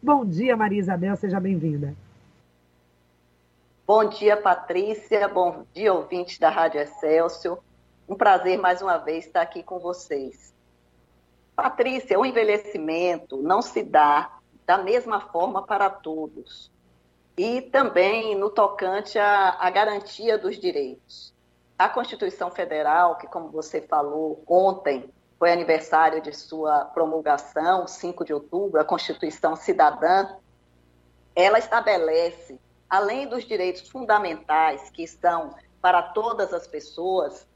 Bom dia, Maria Isabel, seja bem-vinda. Bom dia, Patrícia. Bom dia, ouvintes da Rádio Excelsior. Um prazer mais uma vez estar aqui com vocês. Patrícia, o envelhecimento não se dá da mesma forma para todos. E também no tocante à, à garantia dos direitos. A Constituição Federal, que, como você falou, ontem foi aniversário de sua promulgação, 5 de outubro, a Constituição Cidadã, ela estabelece além dos direitos fundamentais que estão para todas as pessoas,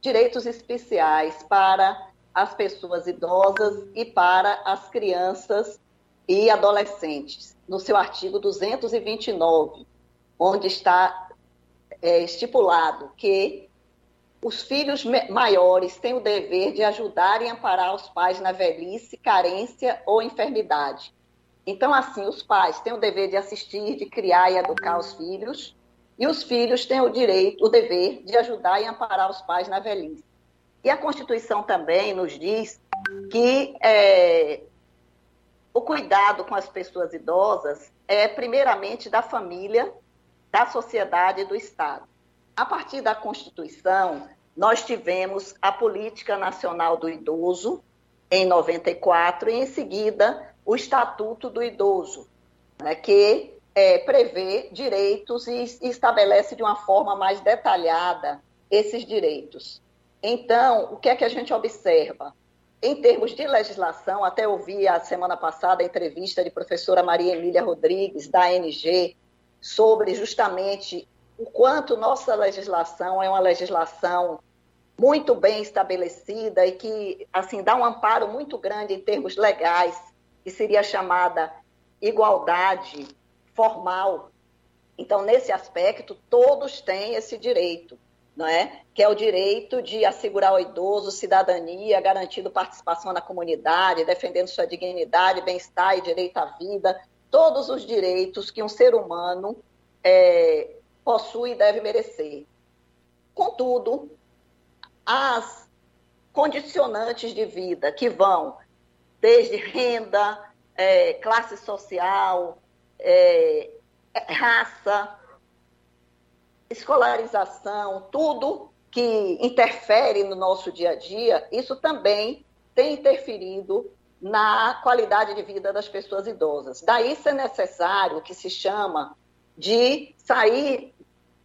direitos especiais para as pessoas idosas e para as crianças e adolescentes, no seu artigo 229, onde está é, estipulado que os filhos maiores têm o dever de ajudar e amparar os pais na velhice, carência ou enfermidade, então, assim, os pais têm o dever de assistir, de criar e educar os filhos, e os filhos têm o direito, o dever de ajudar e amparar os pais na velhice. E a Constituição também nos diz que é, o cuidado com as pessoas idosas é, primeiramente, da família, da sociedade e do Estado. A partir da Constituição, nós tivemos a Política Nacional do Idoso, em 94, e em seguida o Estatuto do Idoso, né, que é, prevê direitos e, e estabelece de uma forma mais detalhada esses direitos. Então, o que é que a gente observa? Em termos de legislação, até ouvi a semana passada a entrevista de professora Maria Emília Rodrigues, da ANG, sobre justamente o quanto nossa legislação é uma legislação muito bem estabelecida e que assim dá um amparo muito grande em termos legais que seria chamada igualdade formal. Então, nesse aspecto, todos têm esse direito, não é? Que é o direito de assegurar ao idoso cidadania, garantindo participação na comunidade, defendendo sua dignidade, bem-estar e direito à vida, todos os direitos que um ser humano é, possui e deve merecer. Contudo, as condicionantes de vida que vão desde renda, é, classe social, é, raça, escolarização, tudo que interfere no nosso dia a dia, isso também tem interferido na qualidade de vida das pessoas idosas. Daí ser necessário o que se chama de sair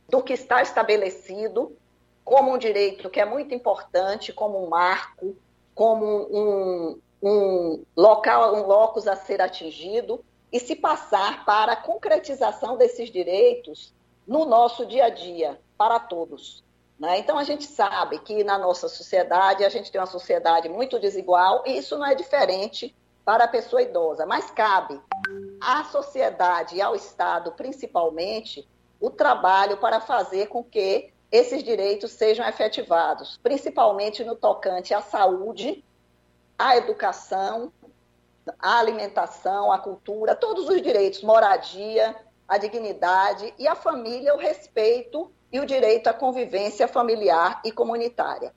do que está estabelecido como um direito que é muito importante, como um marco, como um, um local, um locus a ser atingido e se passar para a concretização desses direitos no nosso dia a dia, para todos. Né? Então, a gente sabe que na nossa sociedade, a gente tem uma sociedade muito desigual e isso não é diferente para a pessoa idosa, mas cabe à sociedade e ao Estado, principalmente, o trabalho para fazer com que esses direitos sejam efetivados, principalmente no tocante à saúde a educação, a alimentação, a cultura, todos os direitos, moradia, a dignidade e a família, o respeito e o direito à convivência familiar e comunitária.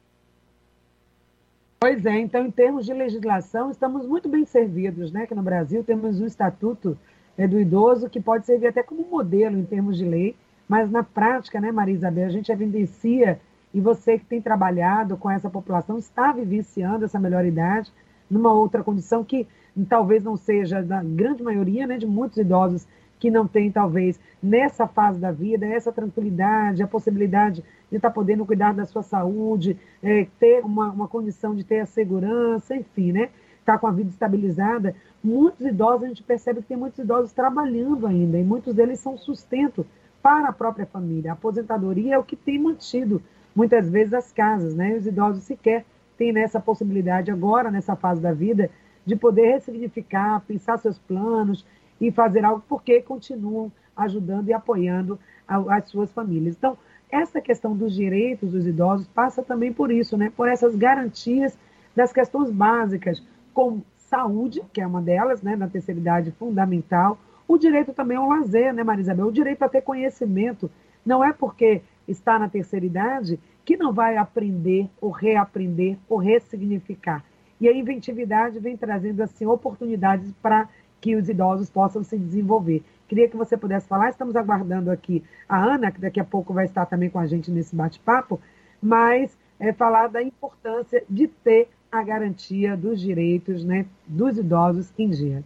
Pois é, então, em termos de legislação, estamos muito bem servidos, né? Que no Brasil temos um estatuto é, do idoso que pode servir até como modelo em termos de lei, mas na prática, né, Maria Isabel, a gente evidencia e você que tem trabalhado com essa população está vivenciando essa melhor idade numa outra condição que talvez não seja da grande maioria, né, de muitos idosos que não tem talvez nessa fase da vida essa tranquilidade, a possibilidade de estar tá podendo cuidar da sua saúde, é, ter uma, uma condição de ter a segurança, enfim, né, estar tá com a vida estabilizada. Muitos idosos a gente percebe que tem muitos idosos trabalhando ainda e muitos deles são sustento para a própria família. A aposentadoria é o que tem mantido muitas vezes as casas, né? Os idosos sequer têm nessa possibilidade agora, nessa fase da vida, de poder ressignificar, pensar seus planos e fazer algo porque continuam ajudando e apoiando as suas famílias. Então, essa questão dos direitos dos idosos passa também por isso, né? Por essas garantias das questões básicas, como saúde, que é uma delas, né, na terceira idade fundamental, o direito também ao lazer, né, Marisabel? O direito a ter conhecimento. Não é porque está na terceira idade que não vai aprender ou reaprender ou ressignificar. E a inventividade vem trazendo assim oportunidades para que os idosos possam se desenvolver. Queria que você pudesse falar, estamos aguardando aqui a Ana, que daqui a pouco vai estar também com a gente nesse bate-papo, mas é, falar da importância de ter a garantia dos direitos né, dos idosos em dia.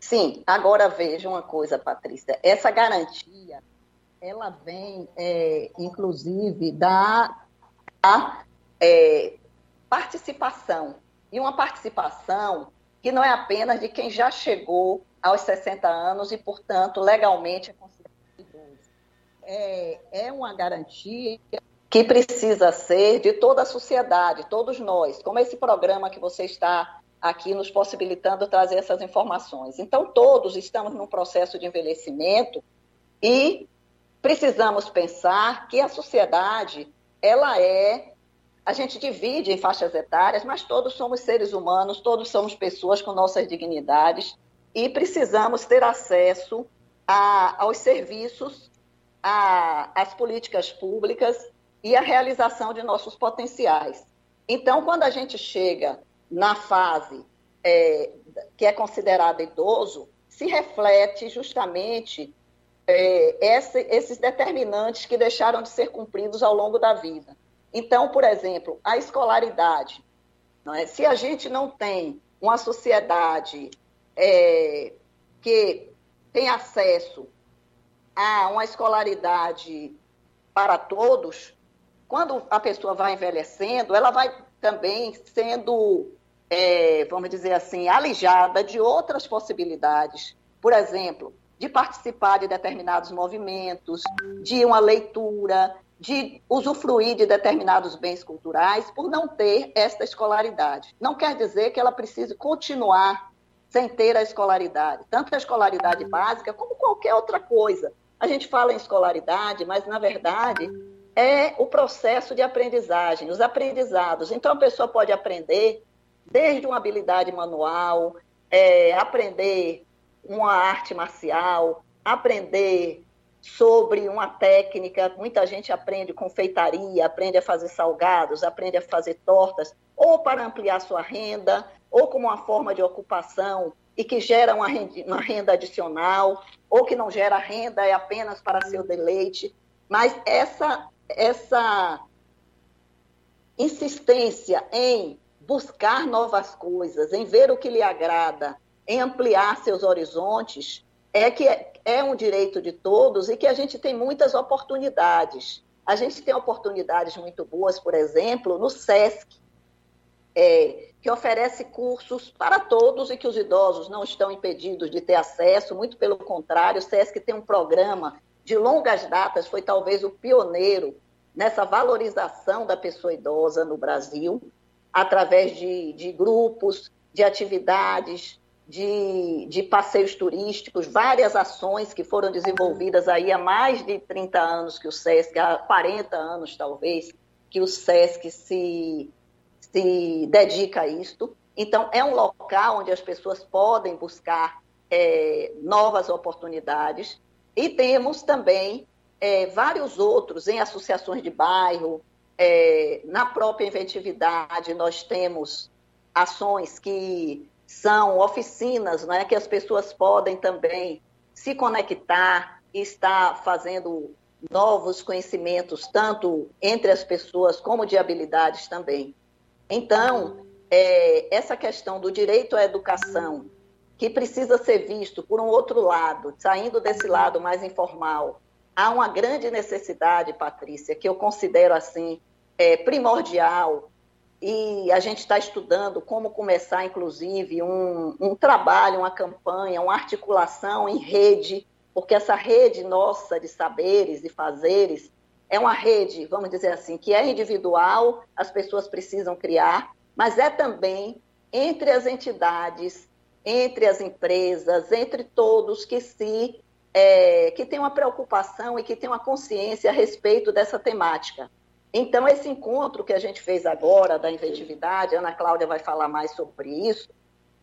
Sim, agora veja uma coisa, Patrícia. Essa garantia, ela vem, é, inclusive, da, é, participação. E uma participação que não é apenas de quem já chegou aos 60 anos e, portanto, legalmente é considerado idoso. É, é uma garantia que precisa ser de toda a sociedade, todos nós, como esse programa que você está aqui nos possibilitando trazer essas informações. Então, todos estamos num processo de envelhecimento e precisamos pensar que a sociedade, ela é a gente divide em faixas etárias, mas todos somos seres humanos, todos somos pessoas com nossas dignidades e precisamos ter acesso a, aos serviços, às políticas públicas e à realização de nossos potenciais. Então, quando a gente chega na fase é, que é considerada idoso, se reflete justamente é, esse, esses determinantes que deixaram de ser cumpridos ao longo da vida. Então, por exemplo, a escolaridade. É? Se a gente não tem uma sociedade é, que tem acesso a uma escolaridade para todos, quando a pessoa vai envelhecendo, ela vai também sendo, é, vamos dizer assim, alijada de outras possibilidades. Por exemplo, de participar de determinados movimentos, de uma leitura, de usufruir de determinados bens culturais, por não ter esta escolaridade. Não quer dizer que ela precise continuar sem ter a escolaridade, tanto a escolaridade básica como qualquer outra coisa. A gente fala em escolaridade, mas na verdade é o processo de aprendizagem, os aprendizados. Então a pessoa pode aprender desde uma habilidade manual, é, aprender uma arte marcial, aprender sobre uma técnica. Muita gente aprende confeitaria, aprende a fazer salgados, aprende a fazer tortas, ou para ampliar sua renda, ou como uma forma de ocupação e que gera uma renda, uma renda adicional, ou que não gera renda, é apenas para seu deleite. Mas essa, essa insistência em buscar novas coisas, em ver o que lhe agrada, em ampliar seus horizontes, é que é, um direito de todos e que a gente tem muitas oportunidades. A gente tem oportunidades muito boas, por exemplo, no SESC, é, que oferece cursos para todos e que os idosos não estão impedidos de ter acesso, muito pelo contrário, o SESC tem um programa de longas datas, foi talvez o pioneiro nessa valorização da pessoa idosa no Brasil, através de, de grupos, de atividades, de, de, passeios turísticos, várias ações que foram desenvolvidas aí há mais de 30 anos que o SESC, há 40 anos talvez, que o SESC se se dedica a isto. Então, é um local onde as pessoas podem buscar é, novas oportunidades. E temos também é, vários outros em associações de bairro, é, na própria inventividade, nós temos ações que são oficinas, né, que as pessoas podem também se conectar e estar fazendo novos conhecimentos, tanto entre as pessoas como de habilidades também. Então, é, essa questão do direito à educação, que precisa ser visto por um outro lado, saindo desse lado mais informal, há uma grande necessidade, Patrícia, que eu considero assim é, primordial, e a gente está estudando como começar, inclusive, um, um trabalho, uma campanha, uma articulação em rede, porque essa rede nossa de saberes e fazeres é uma rede, vamos dizer assim, que é individual, as pessoas precisam criar, mas é também entre as entidades, entre as empresas, entre todos que se é, que tem uma preocupação e que tem uma consciência a respeito dessa temática. Então, esse encontro que a gente fez agora da inventividade, a Ana Cláudia vai falar mais sobre isso,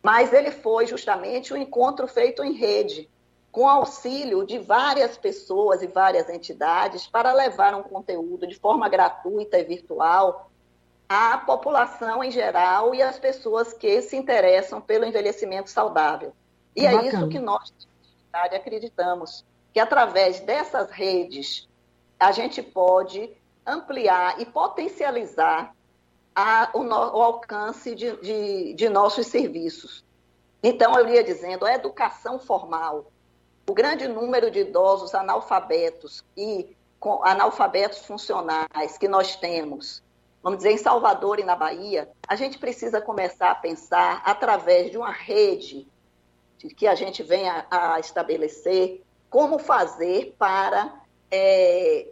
mas ele foi justamente um encontro feito em rede, com auxílio de várias pessoas e várias entidades para levar um conteúdo de forma gratuita e virtual a população em geral e as pessoas que se interessam pelo envelhecimento saudável. E é isso que nós, acreditamos, que através dessas redes a gente pode ampliar e potencializar a, o, no, o, alcance de, de, de nossos serviços. Então, eu ia dizendo, a educação formal, o grande número de idosos analfabetos e analfabetos funcionais que nós temos, vamos dizer, em Salvador e na Bahia, a gente precisa começar a pensar através de uma rede que a gente venha a estabelecer, como fazer para é,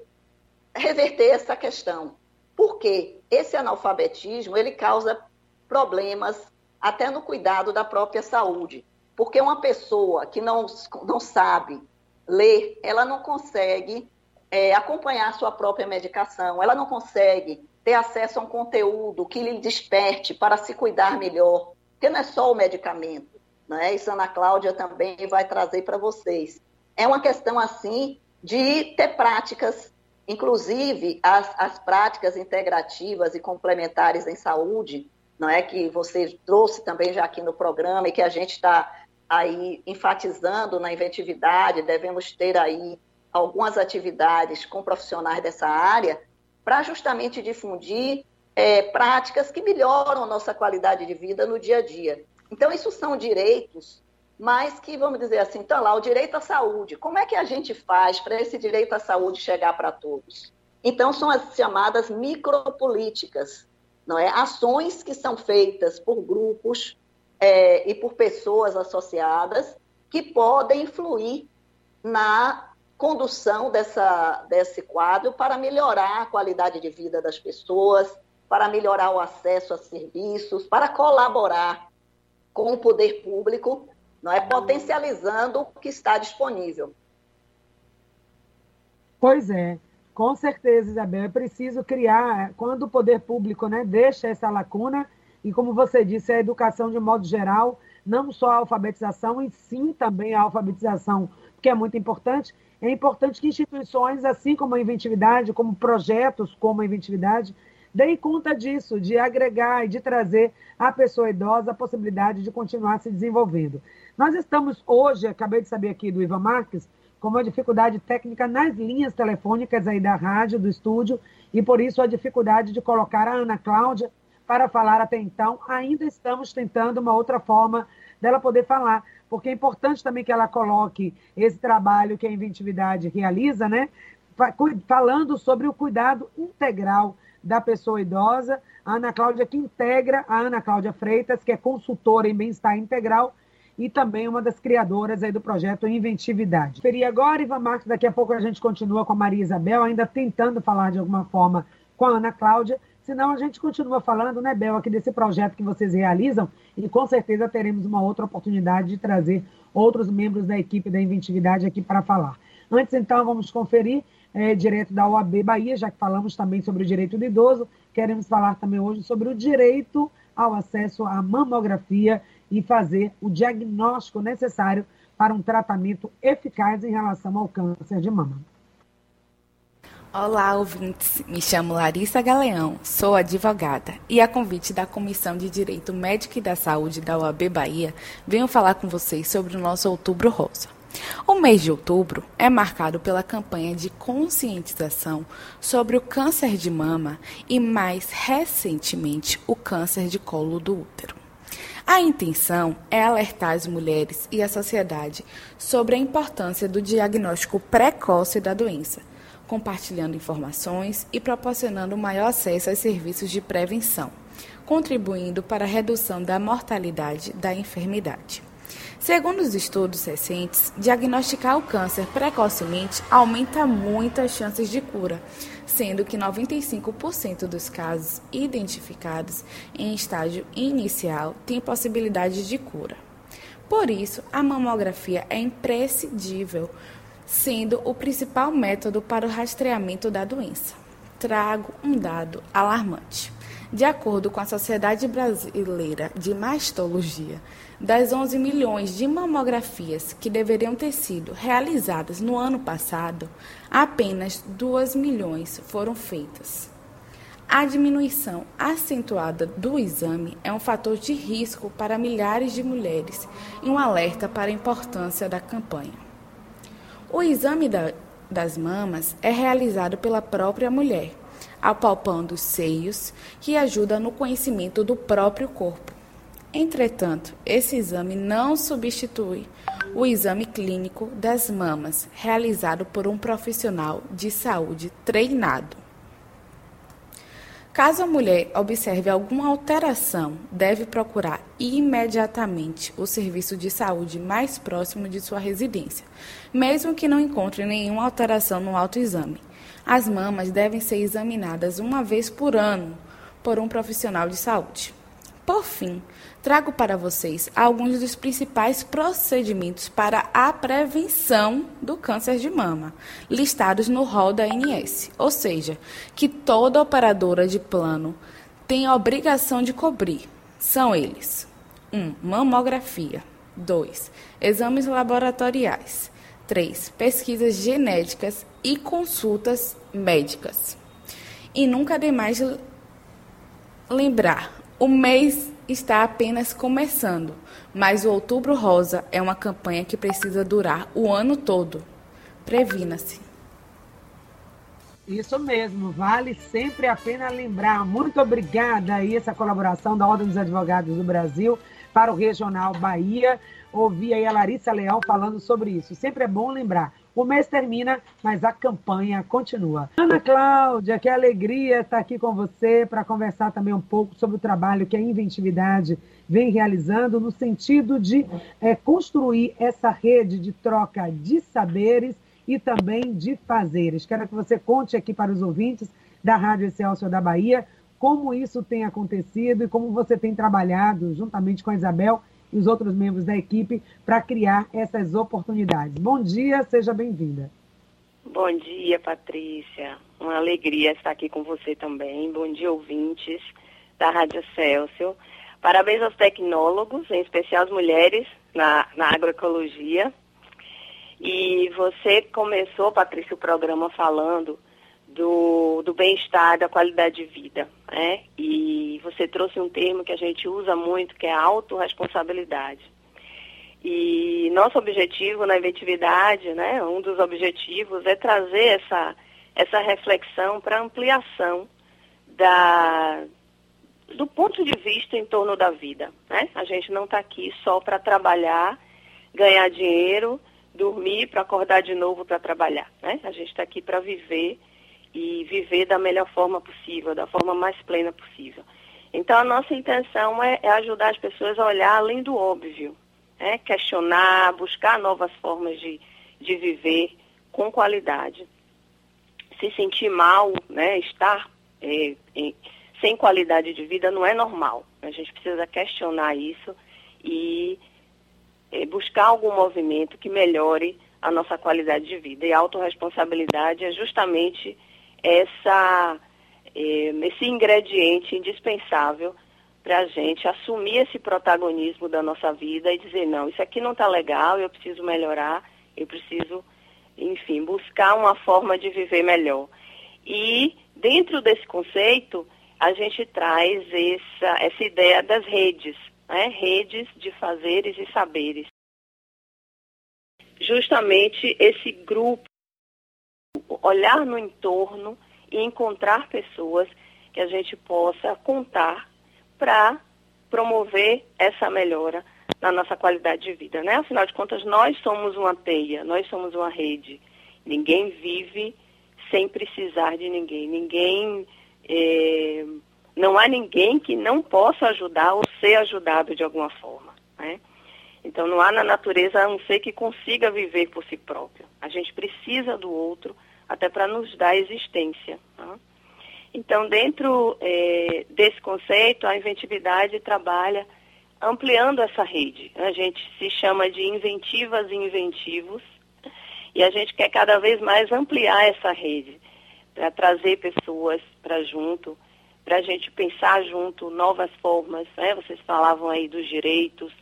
reverter essa questão. Porque esse analfabetismo ele causa problemas até no cuidado da própria saúde. Porque uma pessoa que não, não sabe ler, ela não consegue é, acompanhar sua própria medicação, ela não consegue ter acesso a um conteúdo que lhe desperte para se cuidar melhor, porque não é só o medicamento, né? Isso a Ana Cláudia também vai trazer para vocês. É uma questão, assim, de ter práticas, inclusive as, as práticas integrativas e complementares em saúde, não é que você trouxe também já aqui no programa e que a gente está aí enfatizando na inventividade, devemos ter aí algumas atividades com profissionais dessa área para justamente difundir é, práticas que melhoram a nossa qualidade de vida no dia a dia. Então, isso são direitos, mas que, vamos dizer assim, está lá, o direito à saúde. Como é que a gente faz para esse direito à saúde chegar para todos? Então, são as chamadas micropolíticas, não é? Ações que são feitas por grupos é, e por pessoas associadas que podem influir na condução dessa, desse quadro para melhorar a qualidade de vida das pessoas, para melhorar o acesso a serviços, para colaborar com o poder público, não é potencializando o que está disponível. Pois é. Com certeza, Isabel, é preciso criar, quando o poder público né, deixa essa lacuna, e como você disse, a educação de modo geral, não só a alfabetização, e sim também a alfabetização, que é muito importante. É importante que instituições, assim como a inventividade, como projetos como a inventividade, deem conta disso, de agregar e de trazer à pessoa idosa a possibilidade de continuar se desenvolvendo. Nós estamos hoje, acabei de saber aqui do Ivan Marques, com uma dificuldade técnica nas linhas telefônicas aí da rádio, do estúdio, e por isso a dificuldade de colocar a Ana Cláudia para falar até então. Ainda estamos tentando uma outra forma dela poder falar, porque é importante também que ela coloque esse trabalho que a Inventividade realiza, né? Falando sobre o cuidado integral da pessoa idosa. A Ana Cláudia que integra a Ana Cláudia Freitas, que é consultora em bem-estar integral, e também uma das criadoras aí do projeto Inventividade. Seria agora, Ivan Marques, daqui a pouco a gente continua com a Maria Isabel, ainda tentando falar de alguma forma com a Ana Cláudia, senão a gente continua falando, né, Bel, aqui desse projeto que vocês realizam, e com certeza teremos uma outra oportunidade de trazer outros membros da equipe da Inventividade aqui para falar. Antes, então, vamos conferir é, direto da OAB Bahia, já que falamos também sobre o direito do idoso, queremos falar também hoje sobre o direito ao acesso à mamografia e fazer o diagnóstico necessário para um tratamento eficaz em relação ao câncer de mama. Olá, ouvintes. Me chamo Larissa Galeão, sou advogada e, a convite da Comissão de Direito Médico e da Saúde da UAB Bahia, venho falar com vocês sobre o nosso Outubro Rosa. O mês de outubro é marcado pela campanha de conscientização sobre o câncer de mama e, mais recentemente, o câncer de colo do útero. A intenção é alertar as mulheres e a sociedade sobre a importância do diagnóstico precoce da doença, compartilhando informações e proporcionando maior acesso aos serviços de prevenção, contribuindo para a redução da mortalidade da enfermidade. Segundo os estudos recentes, diagnosticar o câncer precocemente aumenta muito as chances de cura, sendo que 95% dos casos identificados em estágio inicial têm possibilidade de cura. Por isso, a mamografia é imprescindível, sendo o principal método para o rastreamento da doença. Trago um dado alarmante. De acordo com a Sociedade Brasileira de Mastologia, das 11 milhões de mamografias que deveriam ter sido realizadas no ano passado, apenas 2 milhões foram feitas. A diminuição acentuada do exame é um fator de risco para milhares de mulheres e um alerta para a importância da campanha. O exame da, das mamas é realizado pela própria mulher, apalpando os seios, que ajuda no conhecimento do próprio corpo. Entretanto, esse exame não substitui o exame clínico das mamas, realizado por um profissional de saúde treinado. Caso a mulher observe alguma alteração, deve procurar imediatamente o serviço de saúde mais próximo de sua residência, mesmo que não encontre nenhuma alteração no autoexame. As mamas devem ser examinadas uma vez por ano por um profissional de saúde. Por fim, trago para vocês alguns dos principais procedimentos para a prevenção do câncer de mama, listados no rol da ANS, ou seja, que toda operadora de plano tem a obrigação de cobrir. São eles: 1. Um, mamografia. 2. Exames laboratoriais. 3. Pesquisas genéticas e consultas médicas. E nunca demais lembrar o mês está apenas começando, mas o Outubro Rosa é uma campanha que precisa durar o ano todo. Previna-se. Isso mesmo, vale sempre a pena lembrar. Muito obrigada aí essa colaboração da Ordem dos Advogados do Brasil para o Regional Bahia. Ouvi aí a Larissa Leão falando sobre isso. Sempre é bom lembrar. O mês termina, mas a campanha continua. Ana Cláudia, que alegria estar aqui com você para conversar também um pouco sobre o trabalho que a Inventividade vem realizando no sentido de é, construir essa rede de troca de saberes e também de fazeres. Quero que você conte aqui para os ouvintes da Rádio Excelsior da Bahia como isso tem acontecido e como você tem trabalhado juntamente com a Isabel e os outros membros da equipe para criar essas oportunidades. Bom dia, seja bem-vinda. Bom dia, Patrícia. Uma alegria estar aqui com você também. Bom dia, ouvintes da Rádio Celso. Parabéns aos tecnólogos, em especial as mulheres na, na agroecologia. E você começou, Patrícia, o programa falando do, do bem-estar, da qualidade de vida. Né? E você trouxe um termo que a gente usa muito, que é autorresponsabilidade. E nosso objetivo na inventividade, né, um dos objetivos é trazer essa, essa reflexão para ampliação da, do ponto de vista em torno da vida. Né? A gente não está aqui só para trabalhar, ganhar dinheiro, dormir para acordar de novo para trabalhar. Né? A gente está aqui para viver e viver da melhor forma possível, da forma mais plena possível. Então, a nossa intenção é, é ajudar as pessoas a olhar além do óbvio, né? questionar, buscar novas formas de, de viver com qualidade. Se sentir mal, né? estar é, em, sem qualidade de vida não é normal. A gente precisa questionar isso e é, buscar algum movimento que melhore a nossa qualidade de vida. E a autorresponsabilidade é justamente essa, eh, esse ingrediente indispensável para a gente assumir esse protagonismo da nossa vida e dizer, não, isso aqui não está legal, eu preciso melhorar, eu preciso, enfim, buscar uma forma de viver melhor. E dentro desse conceito, a gente traz essa, essa ideia das redes, né? redes de fazeres e saberes. Justamente esse grupo olhar no entorno e encontrar pessoas que a gente possa contar para promover essa melhora na nossa qualidade de vida, né? Afinal de contas, nós somos uma teia, nós somos uma rede. Ninguém vive sem precisar de ninguém. Ninguém, é, não há ninguém que não possa ajudar ou ser ajudado de alguma forma, né? Então, não há na natureza um ser que consiga viver por si próprio. A gente precisa do outro até para nos dar existência. Tá? Então, dentro é, desse conceito, a inventividade trabalha ampliando essa rede. A gente se chama de inventivas e inventivos, e a gente quer cada vez mais ampliar essa rede, para trazer pessoas para junto, para a gente pensar junto novas formas. Né? Vocês falavam aí dos direitos,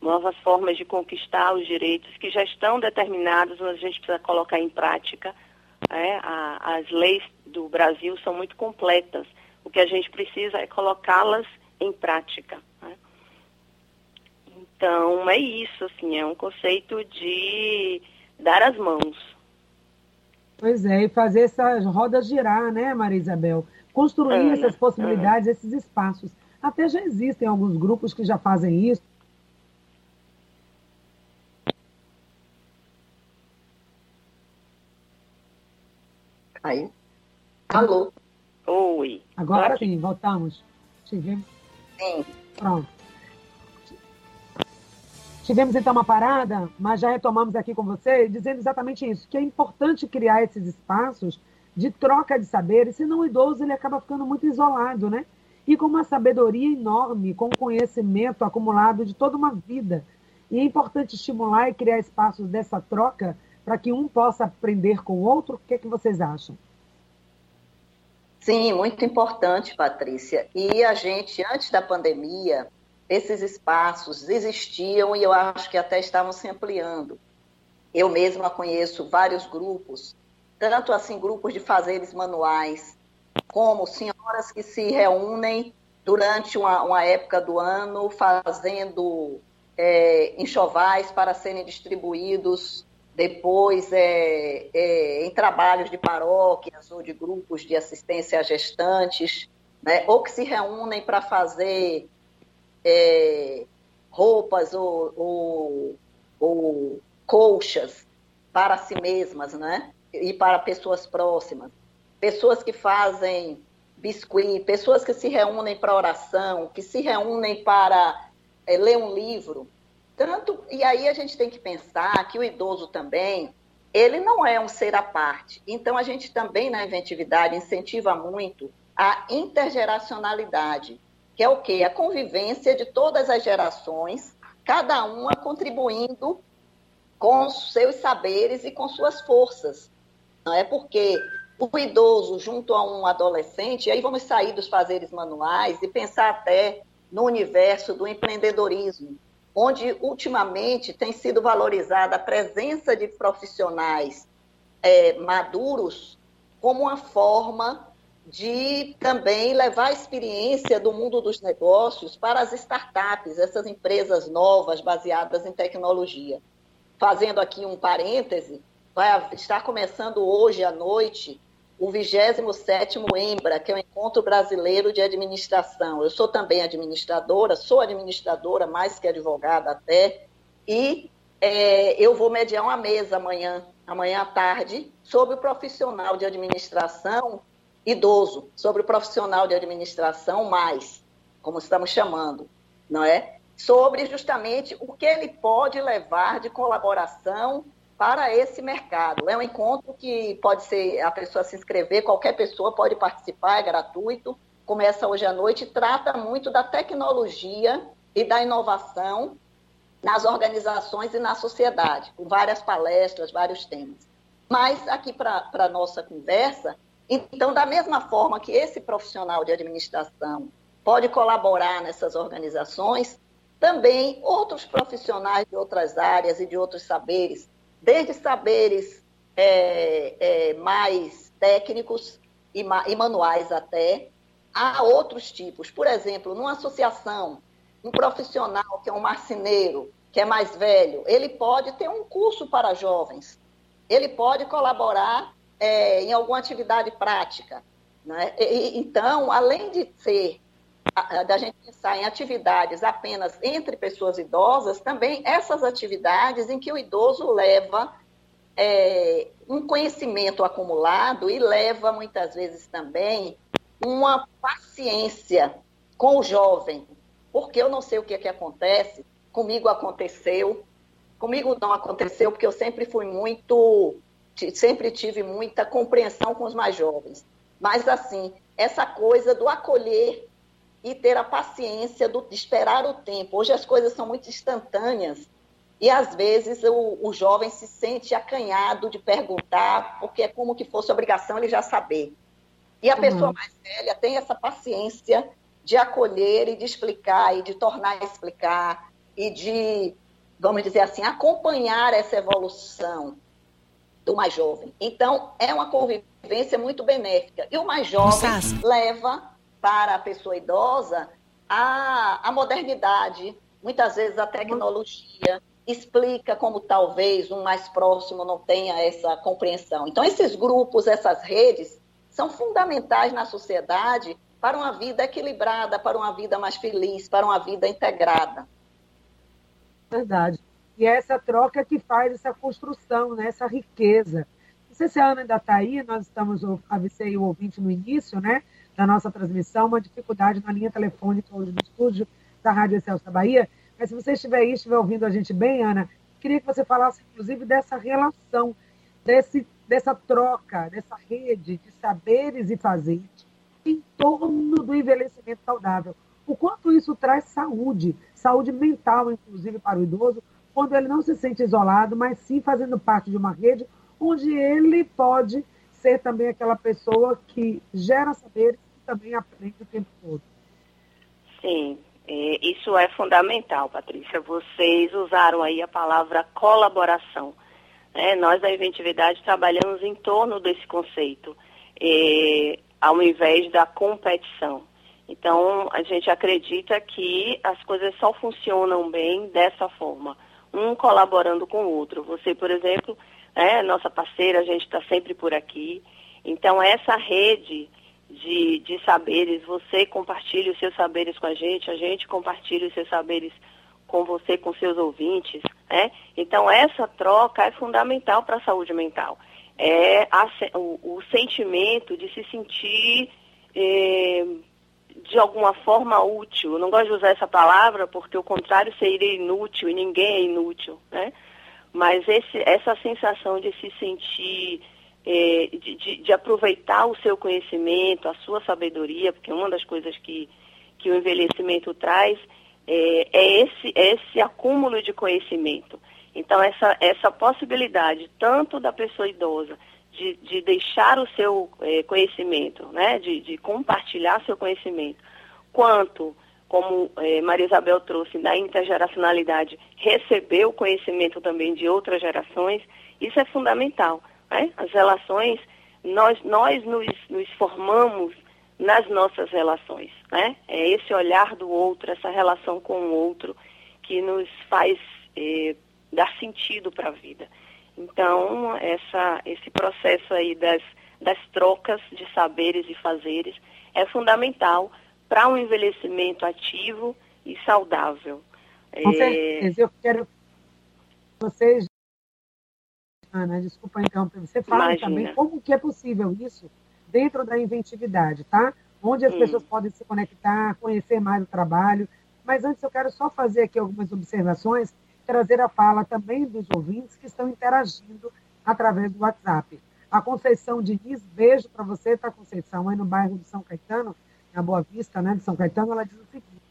novas formas de conquistar os direitos que já estão determinados, mas a gente precisa colocar em prática é, a, as leis do Brasil são muito completas O que a gente precisa é colocá-las em prática. Né? Então, é isso, assim, é um conceito de dar as mãos. Pois é, e fazer essas rodas girar, né, Maria Isabel? Construir essas possibilidades, esses espaços. Até já existem alguns grupos que já fazem isso. Aí. Alô? Oi. Agora sim, voltamos. Tivemos. Sim. Pronto. Tivemos então uma parada, mas já retomamos aqui com você, dizendo exatamente isso, que é importante criar esses espaços de troca de saberes, senão o idoso ele acaba ficando muito isolado, né? E com uma sabedoria enorme, com conhecimento acumulado de toda uma vida. E é importante estimular e criar espaços dessa troca para que um possa aprender com o outro. O que, é que vocês acham? Sim, muito importante, Patrícia. E a gente, antes da pandemia, esses espaços existiam e eu acho que até estavam se ampliando. Eu mesma conheço vários grupos, tanto assim grupos de fazeres manuais, como senhoras que se reúnem durante uma, uma época do ano fazendo é, enxovais para serem distribuídos depois é, é, em trabalhos de paróquias ou de grupos de assistência a gestantes, né, ou que se reúnem para fazer é, roupas ou, ou, ou, colchas para si mesmas, né? E para pessoas próximas. Pessoas que fazem biscuit, pessoas que se reúnem para oração, que se reúnem para é, ler um livro. Tanto, e aí a gente tem que pensar que o idoso também, ele não é um ser à parte. Então a gente também na inventividade incentiva muito a intergeracionalidade que é o quê? A convivência de todas as gerações, cada uma contribuindo com seus saberes e com suas forças. Não é porque o idoso junto a um adolescente, aí vamos sair dos fazeres manuais e pensar até no universo do empreendedorismo, onde ultimamente tem sido valorizada a presença de profissionais é, maduros como uma forma de também levar a experiência do mundo dos negócios para as startups, essas empresas novas baseadas em tecnologia. Fazendo aqui um parêntese, vai estar começando hoje à noite o 27º EMBRA, que é o Encontro Brasileiro de Administração. Eu sou também administradora, sou administradora, mais que advogada até, e é, eu vou mediar uma mesa amanhã, amanhã à tarde, sobre o profissional de administração idoso, sobre o profissional de administração mais, como estamos chamando, não é? Sobre justamente o que ele pode levar de colaboração para esse mercado. É um encontro que pode ser a pessoa se inscrever, qualquer pessoa pode participar, é gratuito. Começa hoje à noite, trata muito da tecnologia e da inovação nas organizações e na sociedade, com várias palestras, vários temas. Mas aqui para a nossa conversa, então, da mesma forma que esse profissional de administração pode colaborar nessas organizações, também outros profissionais de outras áreas e de outros saberes, desde saberes é, é, mais técnicos e, e manuais até, há outros tipos. Por exemplo, numa associação, um profissional que é um marceneiro, que é mais velho, ele pode ter um curso para jovens, ele pode colaborar é, em alguma atividade prática. Né? E, então, além de ser da gente pensar em atividades apenas entre pessoas idosas, também essas atividades em que o idoso leva é, um conhecimento acumulado e leva muitas vezes também uma paciência com o jovem, porque eu não sei o que, é que acontece, comigo aconteceu, comigo não aconteceu, porque eu sempre fui muito sempre tive muita compreensão com os mais jovens. Mas, assim, essa coisa do acolher e ter a paciência do, de esperar o tempo. Hoje as coisas são muito instantâneas e, às vezes, o, o jovem se sente acanhado de perguntar, porque é como que fosse obrigação ele já saber. E a uhum. pessoa mais velha tem essa paciência de acolher e de explicar e de tornar a explicar e de, vamos dizer assim, acompanhar essa evolução do mais jovem. Então, é uma convivência muito benéfica. E o mais jovem leva para a pessoa idosa a, a modernidade, muitas vezes a tecnologia explica como talvez um mais próximo não tenha essa compreensão. Então, esses grupos, essas redes, são fundamentais na sociedade para uma vida equilibrada, para uma vida mais feliz, para uma vida integrada. Verdade. E é essa troca que faz essa construção, né? essa riqueza. Não sei se a Ana ainda está aí, nós estamos, avisei o ouvinte no início né, da nossa transmissão, uma dificuldade na linha telefônica hoje no estúdio da Rádio Excelso da Bahia. Mas se você estiver aí, estiver ouvindo a gente bem, Ana, queria que você falasse, inclusive, dessa relação, desse, dessa troca, dessa rede de saberes e fazeres em torno do envelhecimento saudável. O quanto isso traz saúde, saúde mental, inclusive, para o idoso, quando ele não se sente isolado, mas sim fazendo parte de uma rede onde ele pode ser também aquela pessoa que gera saberes também aprende o tempo todo. Sim, é, isso é fundamental, Patrícia. Vocês usaram aí a palavra colaboração. É, nós da Inventividade trabalhamos em torno desse conceito, é, ao invés da competição. Então, a gente acredita que as coisas só funcionam bem dessa forma, um colaborando com o outro. Você, por exemplo, é nossa parceira, a gente está sempre por aqui. Então, essa rede de, de saberes, você compartilha os seus saberes com a gente, a gente compartilha os seus saberes com você, com seus ouvintes. Né? Então, essa troca é fundamental para a saúde mental. É a, o, o, sentimento de se sentir eh, de alguma forma útil. Eu não gosto de usar essa palavra porque o contrário seria inútil e ninguém é inútil. Né? Mas esse, essa sensação de se sentir é, de, de, de, aproveitar o seu conhecimento, a sua sabedoria, porque uma das coisas que, que o envelhecimento traz é, é esse, esse acúmulo de conhecimento. Então, essa, essa possibilidade, tanto da pessoa idosa, de, de deixar o seu é, conhecimento, né, de, de compartilhar seu conhecimento, quanto, como é, Maria Isabel trouxe, da intergeracionalidade, receber o conhecimento também de outras gerações, isso é fundamental. Né? As relações, nós, nós nos, nos formamos nas nossas relações. Né? É esse olhar do outro, essa relação com o outro, que nos faz eh, dar sentido para a vida. Então, essa, esse processo aí das, das trocas de saberes e fazeres é fundamental para um envelhecimento ativo e saudável. Com é... certeza. Eu quero vocês Ana, desculpa interromper, você fala Imagina. também como que é possível isso dentro da inventividade, tá? Onde as hum. pessoas podem se conectar, conhecer mais o trabalho. Mas antes eu quero só fazer aqui algumas observações, trazer a fala também dos ouvintes que estão interagindo através do WhatsApp. A Conceição Diniz, beijo para você, tá, Conceição? Aí no bairro de São Caetano, na Boa Vista, né, de São Caetano, ela diz o seguinte: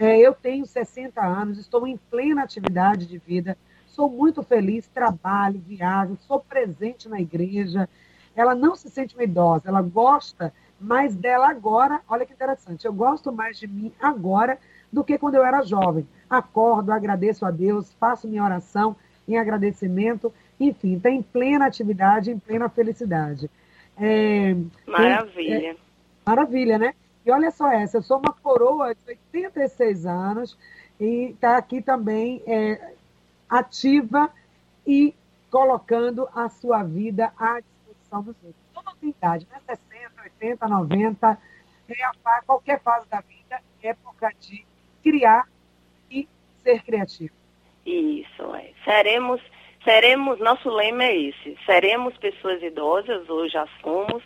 é, eu tenho 60 anos, estou em plena atividade de vida, sou muito feliz, trabalho, viajo, sou presente na igreja. Ela não se sente uma idosa, ela gosta mais dela agora. Olha que interessante, eu gosto mais de mim agora do que quando eu era jovem. Acordo, agradeço a Deus, faço minha oração em agradecimento, enfim, está em plena atividade, em plena felicidade. É, maravilha. É, maravilha, né? E olha só essa, eu sou uma coroa de 86 anos e está aqui também é, ativa e colocando a sua vida à disposição dos outros. Toda idade, né? 60, 80, 90, é a, qualquer fase da vida, época de criar e ser criativo. Isso, é. Seremos, seremos, nosso lema é esse, seremos pessoas idosas, ou já somos,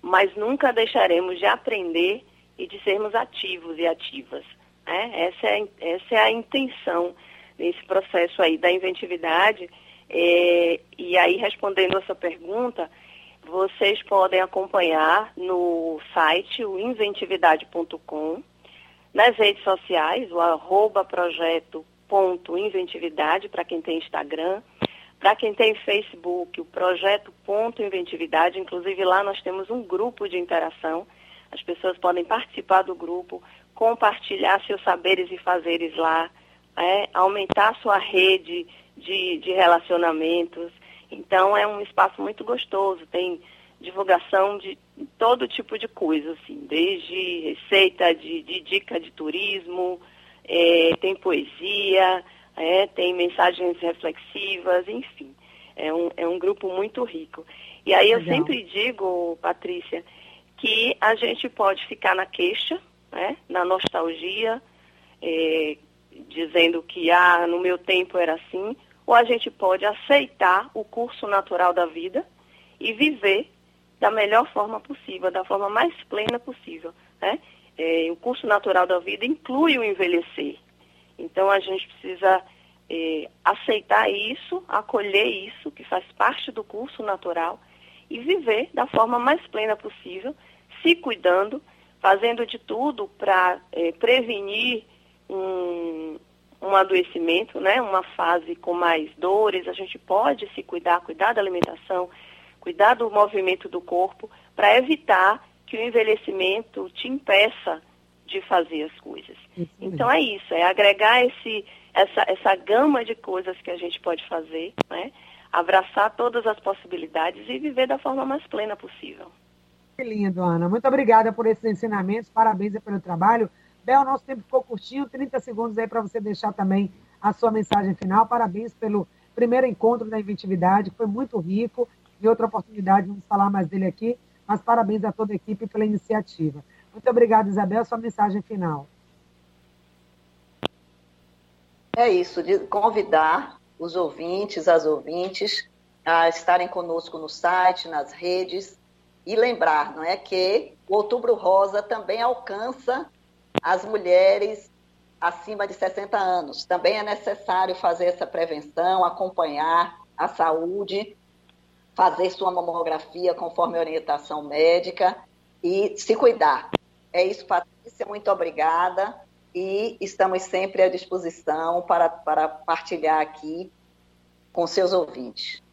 mas nunca deixaremos de aprender e de sermos ativos e ativas. Né? Essa, é, essa é a intenção nesse processo aí da inventividade. É, e aí, respondendo essa pergunta, vocês podem acompanhar no site, o inventividade.com, nas redes sociais, o arroba projeto.inventividade, para quem tem Instagram, para quem tem Facebook, o projeto.inventividade, inclusive lá nós temos um grupo de interação, as pessoas podem participar do grupo, compartilhar seus saberes e fazeres lá, é, aumentar a sua rede de, de relacionamentos. Então é um espaço muito gostoso, tem divulgação de todo tipo de coisa, assim, desde receita de, de dica de turismo, é, tem poesia, é, tem mensagens reflexivas, enfim. É um, é um grupo muito rico. E aí eu Legal. sempre digo, Patrícia, que a gente pode ficar na queixa, né, na nostalgia, é, dizendo que ah, no meu tempo era assim, ou a gente pode aceitar o curso natural da vida e viver da melhor forma possível, da forma mais plena possível. Né? É, o curso natural da vida inclui o envelhecer. Então a gente precisa é, aceitar isso, acolher isso, que faz parte do curso natural, e viver da forma mais plena possível, se cuidando, fazendo de tudo para é, prevenir um, um adoecimento, né, uma fase com mais dores, a gente pode se cuidar, cuidar da alimentação, cuidar do movimento do corpo, para evitar que o envelhecimento te impeça de fazer as coisas. Então é isso, é agregar esse, essa, essa gama de coisas que a gente pode fazer, né? abraçar todas as possibilidades e viver da forma mais plena possível. Que lindo, Ana. Muito obrigada por esses ensinamentos, parabéns pelo trabalho. Bel, nosso tempo ficou curtinho, 30 segundos aí para você deixar também a sua mensagem final. Parabéns pelo primeiro encontro da inventividade, foi muito rico. Em outra oportunidade, vamos falar mais dele aqui. Mas parabéns a toda a equipe pela iniciativa. Muito obrigada, Isabel. Sua mensagem final. É isso, de convidar os ouvintes, as ouvintes, a estarem conosco no site, nas redes, e lembrar, não é, que o Outubro Rosa também alcança as mulheres acima de 60 anos. Também é necessário fazer essa prevenção, acompanhar a saúde, fazer sua mamografia conforme orientação médica e se cuidar. É isso, Patrícia, muito obrigada e estamos sempre à disposição para, para partilhar aqui com seus ouvintes.